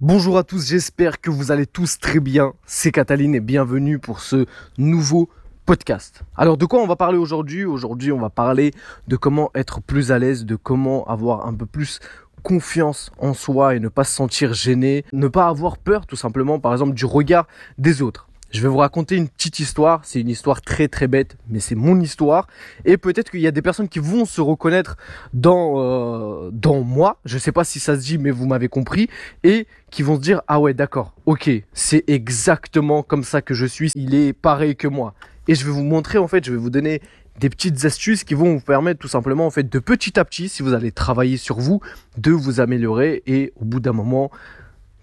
Bonjour à tous, j'espère que vous allez tous très bien. C'est Cataline et bienvenue pour ce nouveau podcast. Alors de quoi on va parler aujourd'hui? Aujourd'hui on va parler de comment être plus à l'aise, de comment avoir un peu plus confiance en soi et ne pas se sentir gêné, ne pas avoir peur tout simplement par exemple du regard des autres. Je vais vous raconter une petite histoire. C'est une histoire très très bête, mais c'est mon histoire. Et peut-être qu'il y a des personnes qui vont se reconnaître dans euh, dans moi. Je sais pas si ça se dit, mais vous m'avez compris. Et qui vont se dire ah ouais d'accord, ok, c'est exactement comme ça que je suis. Il est pareil que moi. Et je vais vous montrer en fait, je vais vous donner des petites astuces qui vont vous permettre tout simplement en fait de petit à petit, si vous allez travailler sur vous, de vous améliorer et au bout d'un moment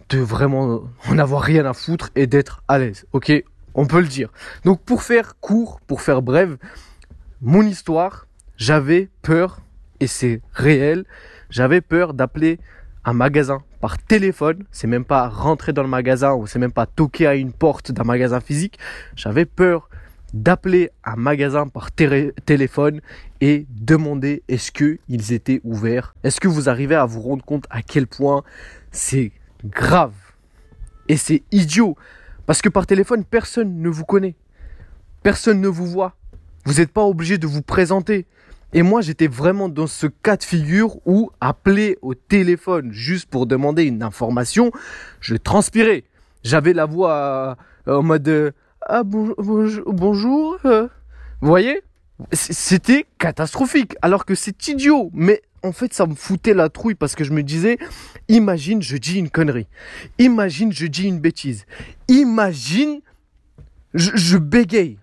de vraiment en avoir rien à foutre et d'être à l'aise. Ok, on peut le dire. Donc pour faire court, pour faire bref, mon histoire, j'avais peur, et c'est réel, j'avais peur d'appeler un magasin par téléphone. C'est même pas rentrer dans le magasin ou c'est même pas toquer à une porte d'un magasin physique. J'avais peur d'appeler un magasin par téléphone et demander est-ce qu'ils étaient ouverts. Est-ce que vous arrivez à vous rendre compte à quel point c'est grave. Et c'est idiot. Parce que par téléphone, personne ne vous connaît. Personne ne vous voit. Vous n'êtes pas obligé de vous présenter. Et moi, j'étais vraiment dans ce cas de figure où appeler au téléphone juste pour demander une information, je transpirais. J'avais la voix euh, en mode euh, ah bonjour, bonjour. Euh. Vous voyez? C'était catastrophique. Alors que c'est idiot, mais en fait, ça me foutait la trouille parce que je me disais, imagine, je dis une connerie. Imagine, je dis une bêtise. Imagine, je, bégaye.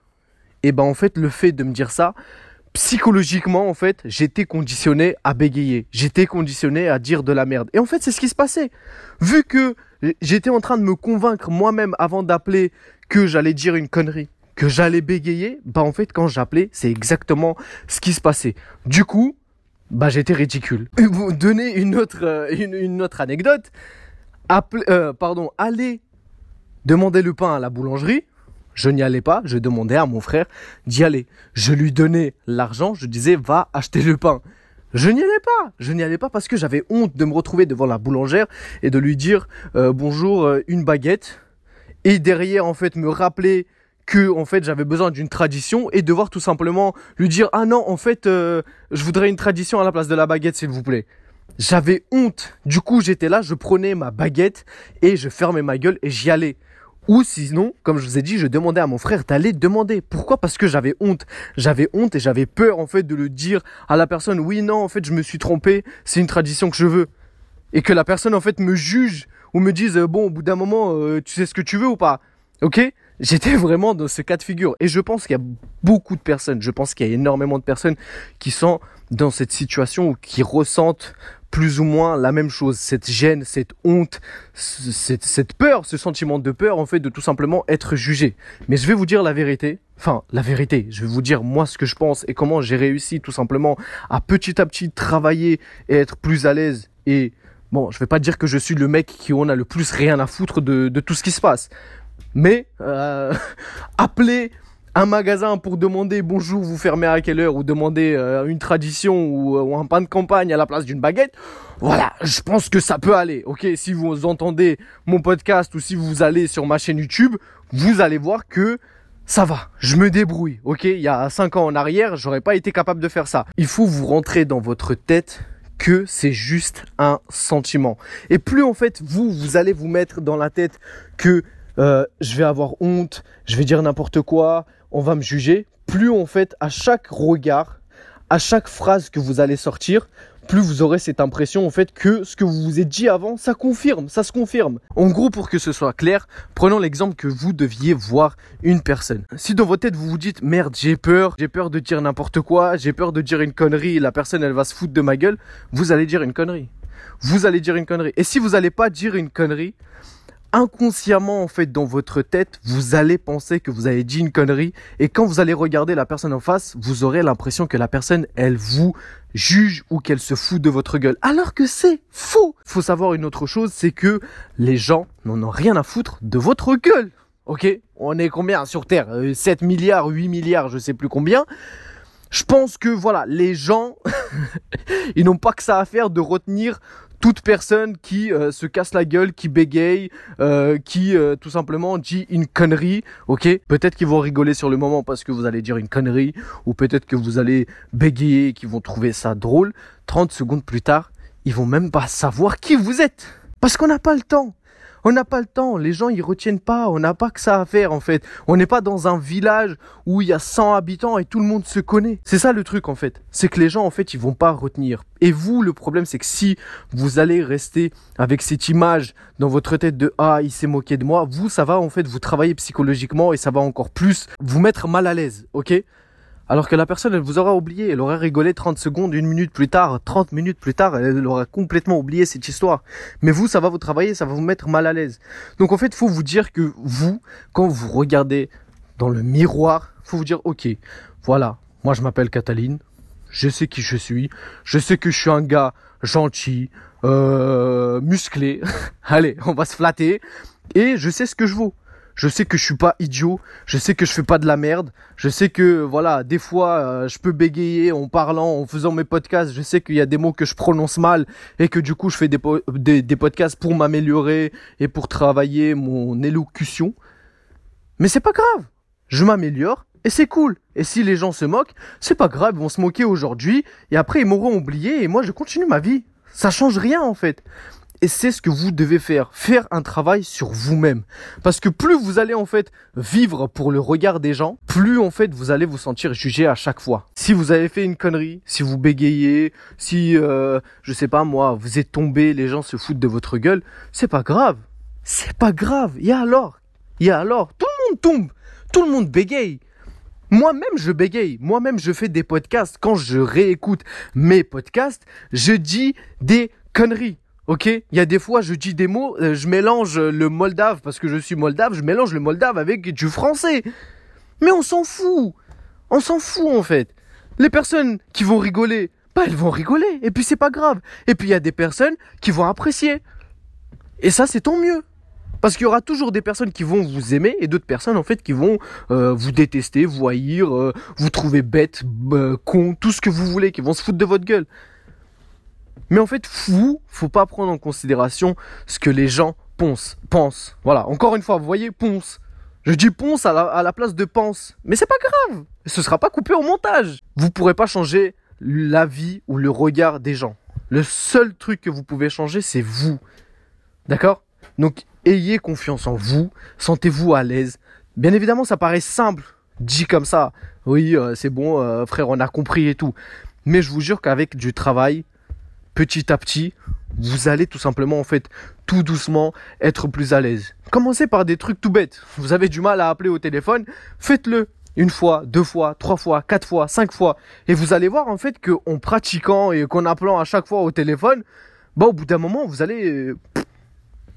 Et ben, en fait, le fait de me dire ça, psychologiquement, en fait, j'étais conditionné à bégayer. J'étais conditionné à dire de la merde. Et en fait, c'est ce qui se passait. Vu que j'étais en train de me convaincre moi-même avant d'appeler que j'allais dire une connerie, que j'allais bégayer, bah en fait, quand j'appelais, c'est exactement ce qui se passait. Du coup, bah j'étais ridicule. Vous donner une autre, euh, une, autre anecdote. Euh, pardon, aller demander le pain à la boulangerie. Je n'y allais pas, je demandais à mon frère d'y aller. Je lui donnais l'argent, je disais va acheter le pain. Je n'y allais pas, je n'y allais pas parce que j'avais honte de me retrouver devant la boulangère et de lui dire euh, bonjour une baguette et derrière en fait me rappeler que en fait j'avais besoin d'une tradition et devoir tout simplement lui dire ah non en fait euh, je voudrais une tradition à la place de la baguette s'il vous plaît. J'avais honte. Du coup j'étais là, je prenais ma baguette et je fermais ma gueule et j'y allais. Ou sinon, comme je vous ai dit, je demandais à mon frère d'aller demander. Pourquoi? Parce que j'avais honte. J'avais honte et j'avais peur en fait de le dire à la personne. Oui, non, en fait, je me suis trompé. C'est une tradition que je veux. Et que la personne en fait me juge ou me dise bon, au bout d'un moment, euh, tu sais ce que tu veux ou pas Ok? J'étais vraiment dans ce cas de figure. Et je pense qu'il y a beaucoup de personnes, je pense qu'il y a énormément de personnes qui sont dans cette situation ou qui ressentent plus ou moins la même chose, cette gêne, cette honte, cette, peur, ce sentiment de peur en fait de tout simplement être jugé. Mais je vais vous dire la vérité, enfin la vérité, je vais vous dire moi ce que je pense et comment j'ai réussi tout simplement à petit à petit travailler et être plus à l'aise et Bon, je vais pas dire que je suis le mec qui en a le plus rien à foutre de tout ce qui se passe. Mais euh, appeler un magasin pour demander bonjour, vous fermez à quelle heure, ou demander euh, une tradition ou, euh, un pain de campagne à la place d'une baguette, voilà, je pense que ça peut aller. Ok, si vous entendez mon podcast ou si vous allez sur ma chaîne YouTube, vous allez voir que ça va, je me débrouille. Ok, il y a 5 ans en arrière, j'aurais pas été capable de faire ça. Il faut vous rentrer dans votre tête que c'est juste un sentiment. Et plus en fait vous, vous allez vous mettre dans la tête que euh, je vais avoir honte, je vais dire n'importe quoi, on va me juger. Plus en fait, à chaque regard, à chaque phrase que vous allez sortir, plus vous aurez cette impression en fait que ce que vous vous êtes dit avant, ça confirme, ça se confirme. En gros, pour que ce soit clair, prenons l'exemple que vous deviez voir une personne. Si dans votre tête vous vous dites merde, j'ai peur, j'ai peur de dire n'importe quoi, j'ai peur de dire une connerie, la personne elle va se foutre de ma gueule, vous allez dire une connerie. Vous allez dire une connerie. Et si vous n'allez pas dire une connerie, inconsciemment en fait dans votre tête, vous allez penser que vous avez dit une connerie et quand vous allez regarder la personne en face, vous aurez l'impression que la personne elle vous juge ou qu'elle se fout de votre gueule alors que c'est faux. Faut savoir une autre chose, c'est que les gens n'en ont rien à foutre de votre gueule. OK? On est combien sur terre? 7 euh, milliards, 8 milliards, je sais plus combien. Je pense que voilà, les gens ils n'ont pas que ça à faire de retenir toute personne qui euh, se casse la gueule, qui bégaye, euh, qui euh, tout simplement dit une connerie, ok? Peut-être qu'ils vont rigoler sur le moment parce que vous allez dire une connerie, ou peut-être que vous allez bégayer, qu'ils vont trouver ça drôle. 30 secondes plus tard, ils vont même pas savoir qui vous êtes. Parce qu'on n'a pas le temps. On n'a pas le temps, les gens ils retiennent pas, on n'a pas que ça à faire en fait. On n'est pas dans un village où il y a 100 habitants et tout le monde se connaît. C'est ça le truc en fait. C'est que les gens en fait ils vont pas retenir. Et vous le problème c'est que si vous allez rester avec cette image dans votre tête de ah il s'est moqué de moi, vous ça va en fait vous travailler psychologiquement et ça va encore plus vous mettre mal à l'aise, ok? Alors que la personne, elle vous aura oublié, elle aura rigolé 30 secondes, une minute plus tard, 30 minutes plus tard, elle aura complètement oublié cette histoire. Mais vous, ça va vous travailler, ça va vous mettre mal à l'aise. Donc en fait, faut vous dire que vous, quand vous regardez dans le miroir, faut vous dire, ok, voilà, moi je m'appelle Cataline, je sais qui je suis, je sais que je suis un gars gentil, euh, musclé, allez, on va se flatter, et je sais ce que je vaux. Je sais que je suis pas idiot, je sais que je fais pas de la merde, je sais que voilà, des fois euh, je peux bégayer en parlant, en faisant mes podcasts, je sais qu'il y a des mots que je prononce mal et que du coup je fais des, des, podcasts pour m'améliorer et pour travailler mon élocution. Mais c'est pas grave, je m'améliore et c'est cool. Et si les gens se moquent, c'est pas grave, ils vont se moquer aujourd'hui et après ils m'auront oublié et moi je continue ma vie. Ça change rien en fait. Et c'est ce que vous devez faire, faire un travail sur vous-même. Parce que plus vous allez en fait vivre pour le regard des gens, plus en fait vous allez vous sentir jugé à chaque fois. Si vous avez fait une connerie, si vous bégayez, si euh, je sais pas moi, vous êtes tombé, les gens se foutent de votre gueule, c'est pas grave. C'est pas grave. Et alors? Et alors? Tout le monde tombe, tout le monde bégaye. Moi-même, je bégaye. Moi-même, je fais des podcasts. Quand je réécoute mes podcasts, je dis des conneries. Ok, il y a des fois je dis des mots, euh, je mélange le moldave parce que je suis moldave, je mélange le moldave avec du français. Mais on s'en fout. On s'en fout en fait. Les personnes qui vont rigoler, bah elles vont rigoler et puis c'est pas grave. Et puis il y a des personnes qui vont apprécier. Et ça c'est tant mieux. Parce qu'il y aura toujours des personnes qui vont vous aimer et d'autres personnes en fait qui vont euh, vous détester, vous haïr, euh, vous trouver bête, con, tout ce que vous voulez, qui vont se foutre de votre gueule. Mais en fait, vous, faut pas prendre en considération ce que les gens pensent. pensent. Voilà, encore une fois, vous voyez, ponce. Je dis ponce à la, place de pense. Mais c'est pas grave. Ce sera pas coupé au montage. Vous pourrez pas changer la vie ou le regard des gens. Le seul truc que vous pouvez changer, c'est vous. D'accord? Donc, ayez confiance en vous. Sentez-vous à l'aise. Bien évidemment, ça paraît simple. Dit comme ça. Oui, euh, c'est bon, euh, frère, on a compris et tout. Mais je vous jure qu'avec du travail, petit à petit, vous allez tout simplement en fait tout doucement être plus à l'aise. Commencez par des trucs tout bêtes. Vous avez du mal à appeler au téléphone, faites-le une fois, deux fois, trois fois, quatre fois, cinq fois, et vous allez voir en fait que en pratiquant et qu'en appelant à chaque fois au téléphone, bah au bout d'un moment vous allez,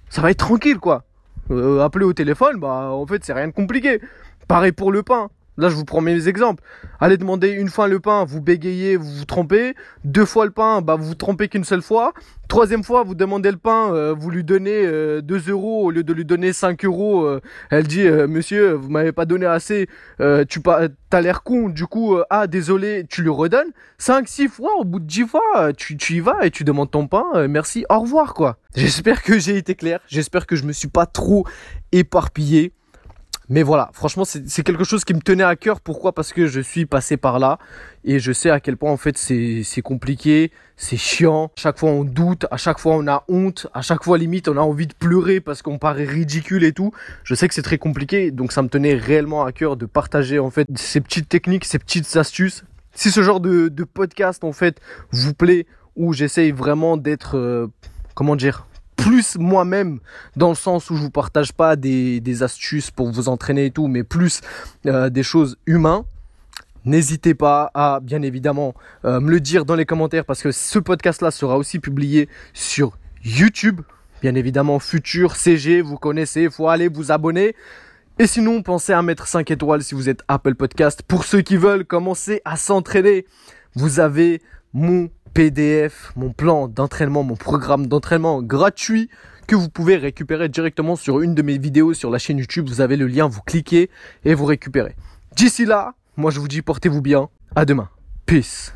ça va être tranquille quoi. Euh, appeler au téléphone, bah en fait c'est rien de compliqué. Pareil pour le pain. Là, je vous prends mes exemples. Allez demander une fois le pain, vous bégayez, vous vous trompez. Deux fois le pain, bah, vous vous trompez qu'une seule fois. Troisième fois, vous demandez le pain, euh, vous lui donnez 2 euh, euros au lieu de lui donner 5 euros. Euh, elle dit, monsieur, vous m'avez pas donné assez, tu as l'air con, du coup, ah, désolé, tu lui redonnes. 5, 6 fois, au bout de 10 fois, tu, tu y vas et tu demandes ton pain, merci, au revoir, quoi. J'espère que j'ai été clair, j'espère que je me suis pas trop éparpillé. Mais voilà, franchement, c'est quelque chose qui me tenait à cœur. Pourquoi? Parce que je suis passé par là et je sais à quel point en fait c'est compliqué, c'est chiant. À chaque fois on doute, à chaque fois on a honte, à chaque fois limite on a envie de pleurer parce qu'on paraît ridicule et tout. Je sais que c'est très compliqué, donc ça me tenait réellement à cœur de partager en fait ces petites techniques, ces petites astuces. Si ce genre de, podcast en fait vous plaît, ou j'essaye vraiment d'être, euh, comment dire, plus moi-même dans le sens où je vous partage pas des, astuces pour vous entraîner et tout, mais plus euh, des choses humaines. N'hésitez pas à bien évidemment euh, me le dire dans les commentaires parce que ce podcast là sera aussi publié sur YouTube. Bien évidemment, futur CG, vous connaissez, il faut aller vous abonner. Et sinon, pensez à mettre 5 étoiles si vous êtes Apple Podcast. Pour ceux qui veulent commencer à s'entraîner, vous avez mon PDF, mon plan d'entraînement, mon programme d'entraînement gratuit que vous pouvez récupérer directement sur une de mes vidéos sur la chaîne YouTube. Vous avez le lien, vous cliquez et vous récupérez. D'ici là, moi je vous dis portez-vous bien. À demain. Peace.